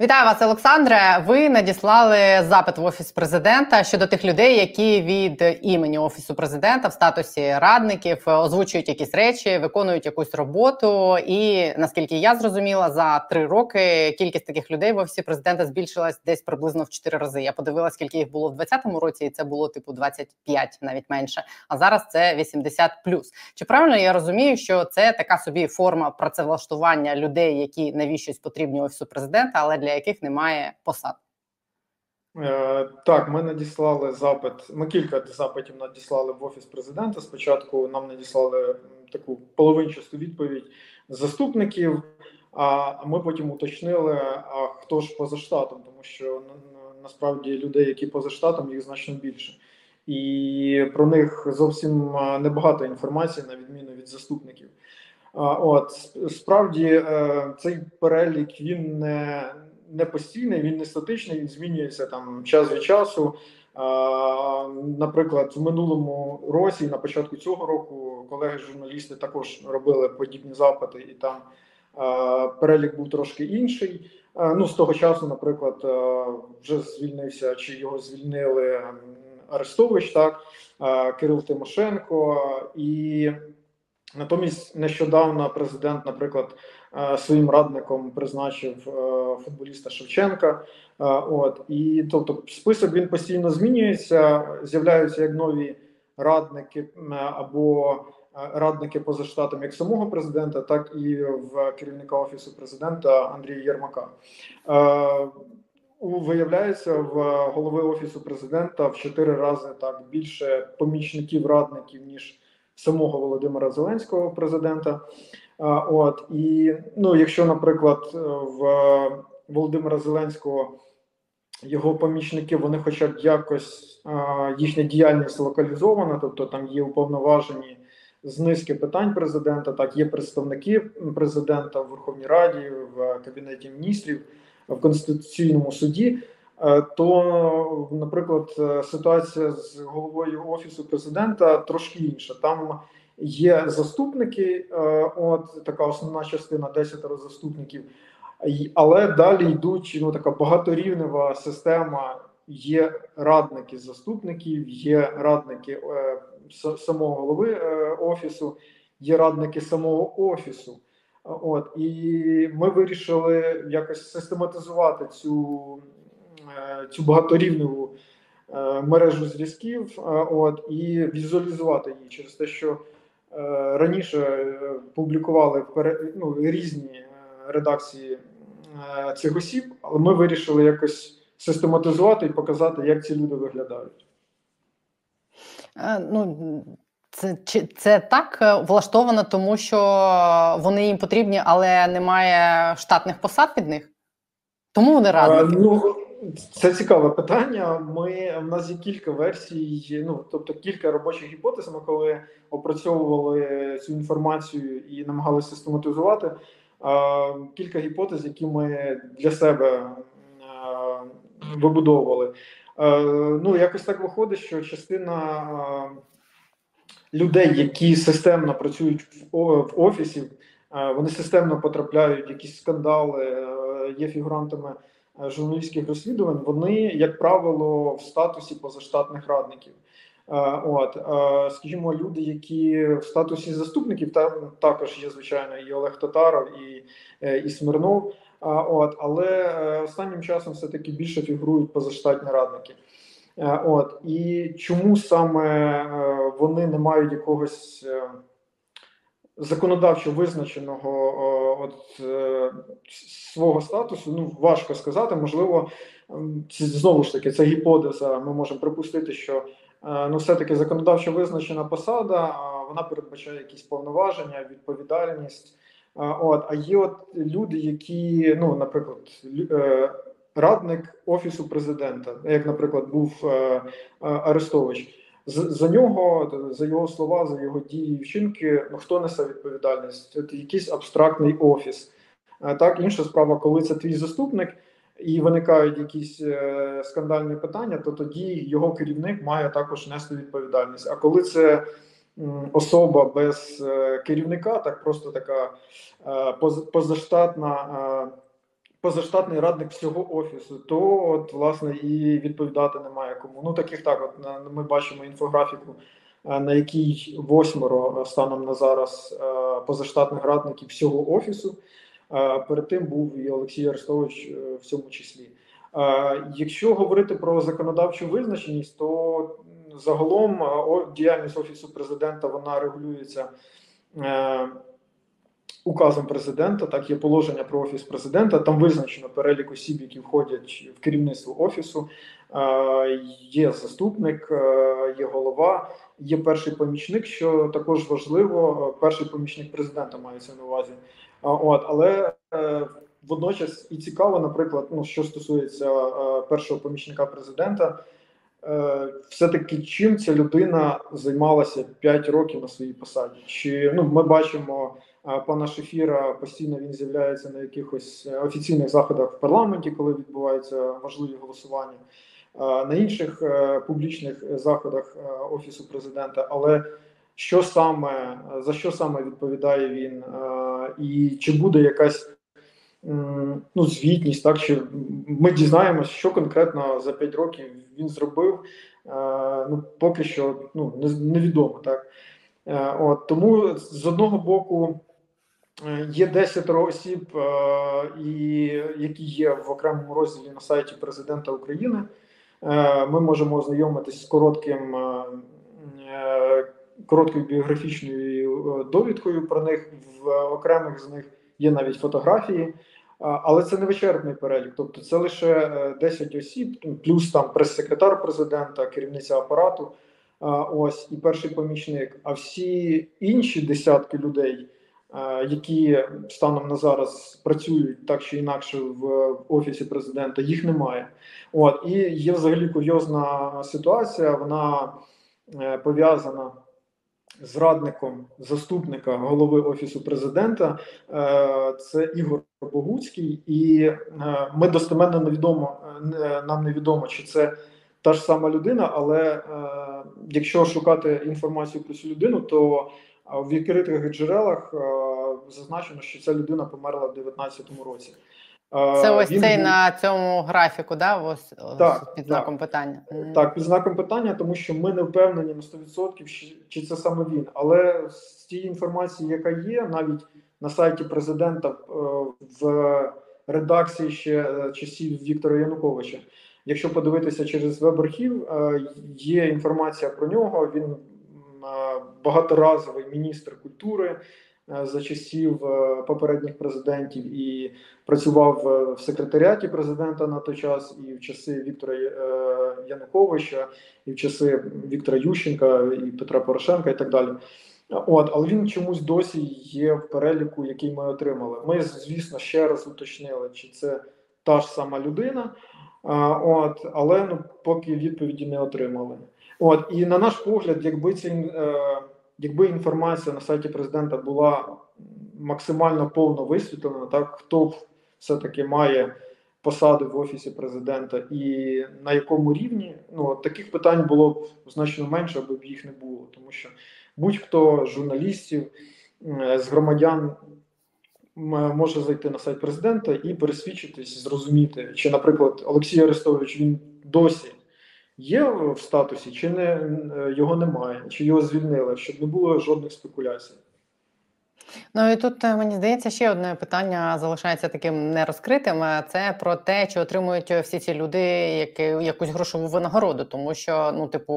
Вітаю вас, Олександре. Ви надіслали запит в офіс президента щодо тих людей, які від імені офісу президента в статусі радників озвучують якісь речі, виконують якусь роботу. І наскільки я зрозуміла, за три роки кількість таких людей в офісі президента збільшилась десь приблизно в чотири рази. Я подивилася, скільки їх було в 2020 році, і це було типу 25, навіть менше. А зараз це 80 плюс. Чи правильно я розумію, що це така собі форма працевлаштування людей, які навіщось потрібні офісу президента, але для яких немає посад. Е, так, ми надіслали запит. Ми кілька запитів надіслали в офіс президента. Спочатку нам надіслали таку половинчасту відповідь заступників. А ми потім уточнили, а хто ж поза штатом, тому що насправді людей, які поза штатом, їх значно більше, і про них зовсім небагато інформації, на відміну від заступників. От справді е, цей перелік він не не постійний, він не статичний, він змінюється там час від часу. Наприклад, в минулому році, на початку цього року, колеги-журналісти також робили подібні запити, і там перелік був трошки інший. Ну, з того часу, наприклад, вже звільнився чи його звільнили Арестович, так Кирил Тимошенко, і натомість нещодавно президент, наприклад, своїм радником призначив е, футболіста Шевченка. Е, от і тобто, список він постійно змінюється. З'являються як нові радники або радники поза штатом як самого президента, так і в керівника офісу президента Андрія Єрмака. Виявляється, в голови офісу президента в чотири рази так більше помічників радників ніж самого Володимира Зеленського президента. От і ну, якщо, наприклад, в Володимира Зеленського його помічники, вони хоча б якось їхня діяльність локалізована, тобто там є уповноважені з низки питань президента, так є представники президента в Верховній Раді, в Кабінеті міністрів, в Конституційному суді. Е, то, наприклад, ситуація з головою офісу президента трошки інша. Там Є заступники, е, от така основна частина 10 заступників, але далі йдуть ну, така багаторівнева система. Є радники заступників, є радники е, самого голови е, офісу, є радники самого офісу. От і ми вирішили якось систематизувати цю е, цю багаторівневу е, мережу зв'язків. Е, от і візуалізувати її через те, що раніше е, публікували ну, різні е, редакції цих осіб, але ми вирішили якось систематизувати і показати, як ці люди виглядають. Ну, це це так влаштовано, тому що вони їм потрібні, але немає штатних посад під них. Тому вони радники. Ну, це цікаве питання. Ми в нас є кілька версій, ну тобто кілька робочих гіпотез. Ми коли опрацьовували цю інформацію і намагалися систематизувати. Кілька гіпотез, які ми для себе вибудовували. Ну, якось так виходить, що частина людей, які системно працюють в офісі, вони системно потрапляють в якісь скандали, є фігурантами. Е, журналістських розслідувань, вони, як правило, в статусі позаштатних радників. Е, от, е, скажімо, люди, які в статусі заступників, там також є звичайно і Олег Татаров, і і Смирнов. От, але останнім часом все таки більше фігурують позаштатні радники. От і чому саме вони не мають якогось законодавчо визначеного от е, свого статусу, ну важко сказати. Можливо, знову ж таки це гіпотеза. Ми можемо припустити, що е, ну, все-таки законодавчо визначена посада, вона передбачає якісь повноваження, відповідальність. От, а є от люди, які, ну, наприклад, е, радник офісу президента, як, наприклад, був Арестович за нього, за його слова, за його дії вчинки, ну хто несе відповідальність? Це якийсь абстрактний офіс. Так, інша справа, коли це твій заступник і виникають якісь е, скандальні питання, то тоді його керівник має також нести відповідальність. А коли це особа без е, керівника, так просто така е, позаштатна позаштатний радник всього офісу, то от власне і відповідати немає кому. Ну таких так, от ми бачимо інфографіку, на якій восьмеро станом на зараз позаштатних радників всього офісу. Перед тим був і Олексій Арестович в цьому числі. Якщо говорити про законодавчу визначеність, то загалом діяльність офісу президента вона регулюється е, указом президента. Так є положення про офіс президента. Там визначено перелік осіб, які входять в керівництво офісу. Е, є заступник, е, є голова, є перший помічник. Що також важливо, перший помічник президента мається на увазі. От але водночас і цікаво, наприклад, ну що стосується першого помічника президента. Е, все-таки чим ця людина займалася 5 років на своїй посаді? Чи ну ми бачимо е, пана Шефіра постійно він з'являється на якихось офіційних заходах в парламенті, коли відбуваються важливі голосування, е, на інших публічних заходах офісу президента, але що саме за що саме відповідає він, і чи буде якась ну, звітність, так що ми дізнаємося, що конкретно за 5 років він зробив. Ну, поки що ну, невідомо так. От Тому з одного боку е, є 10 осіб, які є в окремому розділі на сайті президента України. Е, ми можемо ознайомитись з коротким е, короткою біографічною довідкою про них в окремих з них є навіть фотографії. Але це не вичерпний перелік, тобто це лише 10 е, осіб, плюс там прес-секретар президента, керівниця апарату, ось і перший помічник. А всі інші десятки людей, які станом на зараз працюють так чи інакше в офісі президента, їх немає. От і є взагалі курйозна ситуація. Вона е, пов'язана зрадником заступника голови офісу президента е, це Ігор Богуцький, і е, ми достеменно невідомо е, нам невідомо, чи це та ж сама людина. Але якщо шукати інформацію про цю людину, то в відкритих джерелах зазначено, що ця людина померла в 2019 році. Це ось Він цей був... на цьому графіку, да? Ось, так, під знаком так. питання. Так, під знаком питання, тому що ми не впевнені на 100%, чи це саме він. Але з тієї інформації, яка є, навіть на сайті президента е, в редакції ще е, часів Віктора Януковича. Якщо подивитися через веб-архів, е, є інформація про нього. Він багаторазовий міністр культури. Е, за часів е, попередніх президентів і працював е, в секретаріаті президента на той час, і в часи Віктора Януковича, і в часи Віктора Ющенка і Петра Порошенка, і так далі. От, але він чомусь досі є в переліку, який ми отримали. Ми, звісно, ще раз уточнили, чи це та ж сама людина. От, але ну поки відповіді не отримали. От і на наш погляд, якби це якби інформація на сайті президента була максимально повно висвітлена, так хто все-таки має посади в офісі президента і на якому рівні, ну таких питань було б значно менше, аби б їх не було, тому що будь-хто з журналістів з громадян. Може зайти на сайт президента і пересвідчитись, зрозуміти, чи, наприклад, Олексій Арестович він досі є в статусі, чи не е, його немає, чи його звільнили, щоб не було жодних спекуляцій. Ну і тут е, мені здається, ще одне питання залишається таким нерозкритим. Це про те, чи отримують всі ці люди які, якусь грошову винагороду, тому що ну, типу,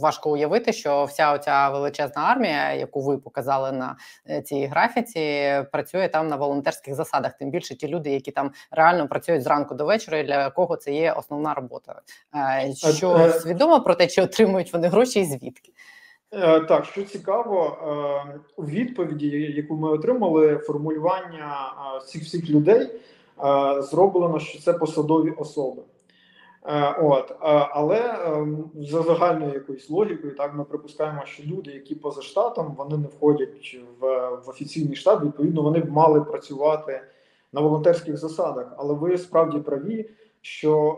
важко уявити, що вся оця величезна армія, яку ви показали на е, цій графіці, працює там на волонтерських засадах. Тим більше ті люди, які там реально працюють зранку до вечора, і для кого це є основна робота. Е, що свідомо про те, чи отримують вони гроші і звідки? Е, так, що цікаво, е, у відповіді, яку ми отримали, формулювання е, всіх всіх людей зроблено, що це посадові особи. От, Але за загальною якоюсь логікою, так ми припускаємо, що люди, які поза штатом, вони не входять в в офіційний штат, відповідно, вони б мали працювати на волонтерських засадах. Але ви справді праві, що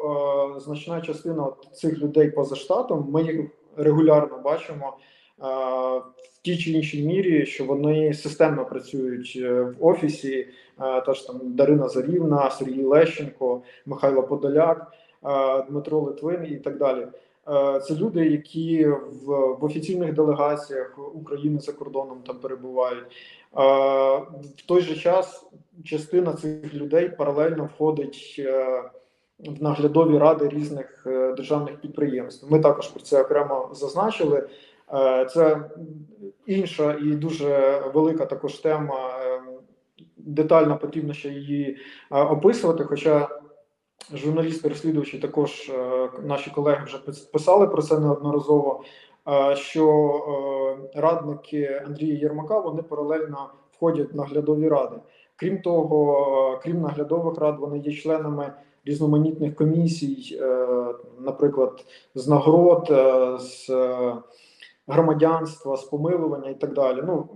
значна частина цих людей поза штатом, ми їх регулярно бачимо в тій чи іншій мірі, що вони системно працюють в офісі. Теж там Дарина Зарівна, Сергій Лещенко, Михайло Подоляк, Дмитро Литвин і так далі. Це люди, які в, в офіційних делегаціях України за кордоном там перебувають. В той же час частина цих людей паралельно входить в наглядові ради різних е, державних підприємств. Ми також про це окремо зазначили. Е, це інша і дуже велика також тема. Е, детально потрібно ще її описувати. Хоча журналісти-розслідувачі також наші колеги вже писали про це неодноразово. Що радники Андрія Єрмака вони паралельно входять в наглядові ради. Крім того, крім наглядових рад, вони є членами різноманітних комісій, е, наприклад, з нагород, е, з е, громадянства, з помилування і так далі. Ну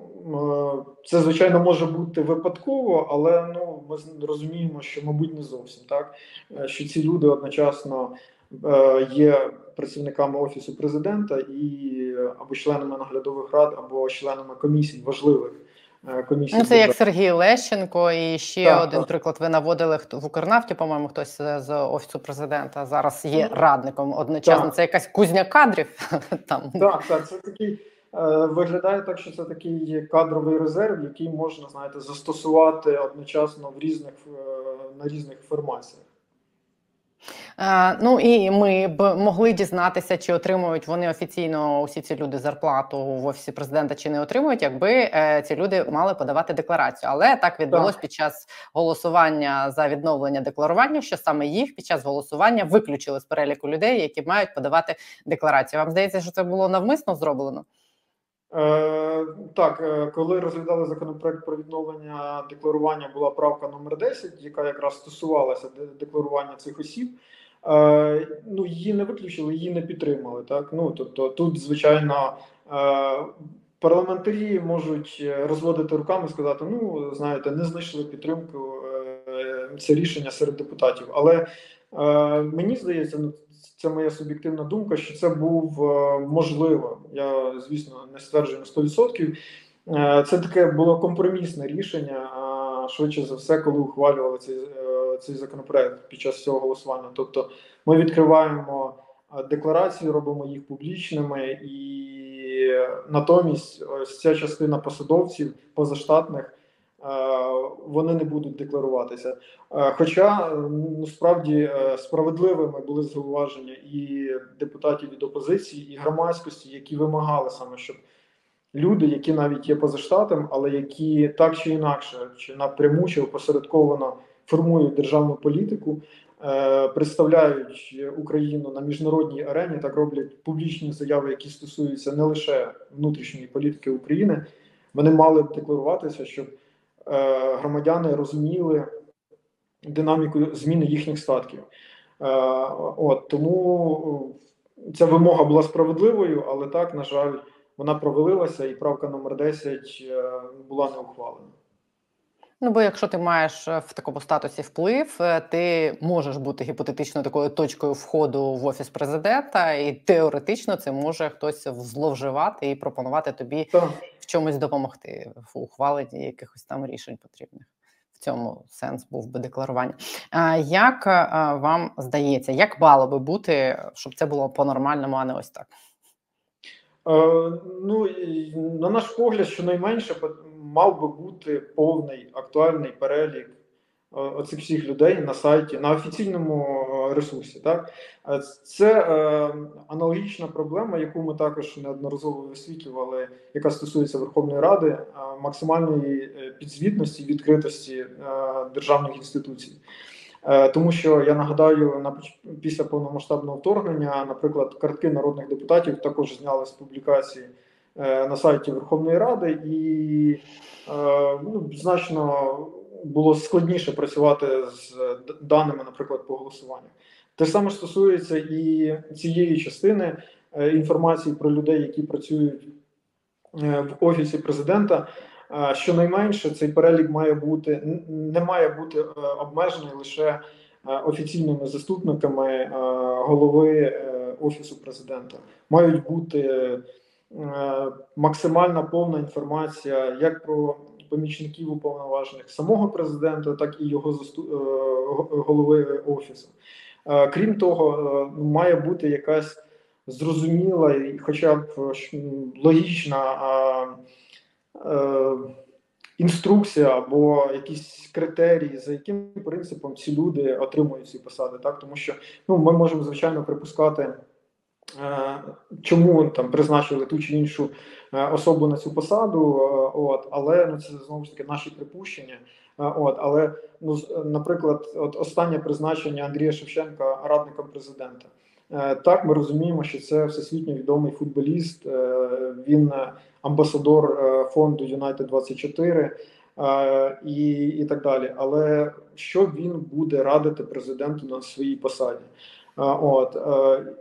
це звичайно може бути випадково, але ну ми розуміємо, що мабуть не зовсім так, що ці люди одночасно є працівниками офісу президента і або членами наглядових рад, або членами комісій важливих. Е, комісії. Ну, Це як Сергій Лещенко, і ще так, один так. приклад. Ви наводили в Укрнафті, по-моєму, хтось з офісу президента зараз є радником одночасно. Так. Це якась кузня кадрів там. Так, так, це такий. Е, виглядає так, що це такий кадровий резерв, який можна знаєте застосувати одночасно в різних е, на різних формаціях. Е, ну і ми б могли дізнатися, чи отримують вони офіційно усі ці люди зарплату в офісі президента, чи не отримують, якби е, ці люди мали подавати декларацію. Але так відбулось так. під час голосування за відновлення декларування, що саме їх під час голосування виключили з переліку людей, які мають подавати декларацію. Вам здається, що це було навмисно зроблено? Е, Так, е, коли розглядали законопроект про відновлення декларування, була правка номер 10, яка якраз стосувалася декларування цих осіб. Е, ну її не виключили, її не підтримали. Так ну тобто, тут звичайно е, парламентарі можуть розводити руками, і сказати: ну знаєте, не знайшли підтримку е, це рішення серед депутатів. Але мені здається, ну це моя суб'єктивна думка, що це був можливо. Я звісно не стверджую на 100%. Це таке було компромісне рішення. Швидше за все, коли ухвалювали цей цей законопроект під час цього голосування. Тобто, ми відкриваємо декларації, робимо їх публічними, і натомість ось ця частина посадовців позаштатних. Вони не будуть декларуватися. Хоча ну, справді е, справедливими були зауваження і депутатів від опозиції, і громадськості, які вимагали саме, щоб люди, які навіть є поза штатом, але які так чи інакше, чи напряму, чи опосередковано формують державну політику, е, представляють Україну на міжнародній арені, так роблять публічні заяви, які стосуються не лише внутрішньої політики України. Вони мали б декларуватися, щоб е, громадяни розуміли динаміку зміни їхніх статків. Е, от тому ця вимога була справедливою, але так, на жаль, вона провалилася, і правка номер 10 була не ухвалена. Ну, бо якщо ти маєш е, в такому статусі вплив, е, ти можеш бути гіпотетично такою точкою входу в офіс президента, і теоретично це може хтось зловживати і пропонувати тобі так. Чомусь допомогти в ухваленні якихось там рішень потрібних. В цьому сенс був би декларування. А як е, вам здається, як мало би бути, щоб це було по-нормальному, а не ось так? Е, ну на наш погляд, щонайменше мав би бути повний актуальний перелік е, оцих всіх людей на сайті на офіційному е, ресурсі. Так це е, аналогічна проблема, яку ми також неодноразово висвітлювали, яка стосується Верховної Ради, е, максимальної підзвітності відкритості е, державних інституцій. Е, тому що я нагадаю, на після повномасштабного вторгнення, наприклад, картки народних депутатів також зняли з публікації е, на сайті Верховної Ради, і е, ну, значно було складніше працювати з даними, наприклад, по голосуванню. Те саме стосується і цієї частини інформації про людей, які працюють в офісі президента. Щонайменше цей перелік має бути не має бути е, обмежений лише е, офіційними заступниками е, голови офісу президента. Мають бути максимальна повна інформація як про помічників уповноважених самого президента, так і його заступ... голови офісу. Крім того, має бути якась зрозуміла, і, хоча б логічна інструкція або якісь критерії, за яким принципом ці люди отримують ці посади, так тому що ну ми можемо звичайно припускати. Е, чому там призначили ту чи іншу е, особу на цю посаду? Е, от але ну це знову ж таки наші припущення. От але ну наприклад, от останнє призначення Андрія Шевченка радником президента. Так, ми розуміємо, що це всесвітньо відомий футболіст. Він амбасадор фонду Юнайтед 24 і і так далі. Але що він буде радити президенту на своїй посаді? От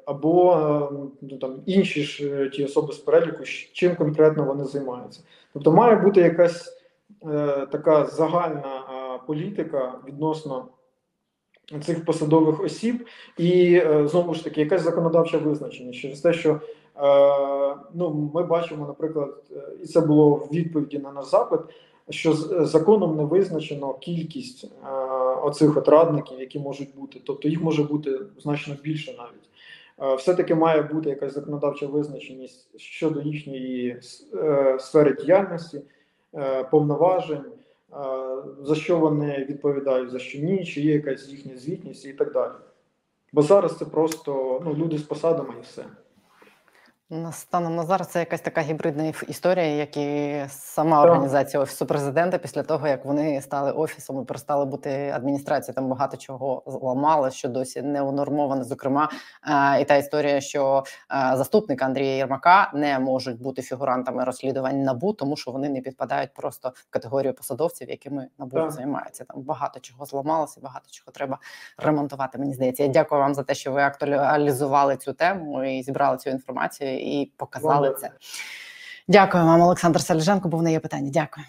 або ну, там інші ж е, ті особи з переліку, чим конкретно вони займаються. Тобто має бути якась е, така загальна політика відносно цих посадових осіб, і е, знову ж таки якась законодавча визначеність через те, що ну ми бачимо, наприклад, і це було в відповіді на наш запит що законом не визначено кількість е, оцих от радників, які можуть бути, тобто їх може бути значно більше навіть. Е, все-таки має бути якась законодавча визначеність щодо їхньої е, сфери діяльності, повноважень, за що вони відповідають, за що ні, чи є якась їхня звітність і так далі. Бо зараз це просто ну, люди з посадами і все. Станом на зараз це якась така гібридна історія, як і сама організація офісу президента після того, як вони стали офісом і перестали бути адміністрацією. Там багато чого зламали, що досі не унормовано. Зокрема, і та історія, що заступники Андрія Єрмака не можуть бути фігурантами розслідувань набу, тому що вони не підпадають просто в категорію посадовців, якими набу так. займається. Там багато чого зламалося, багато чого треба ремонтувати. Мені здається, я дякую вам за те, що ви актуалізували цю тему і зібрали цю інформацію і показали це. Дякую вам, Олександр Саліженко. Був на є питання. Дякую.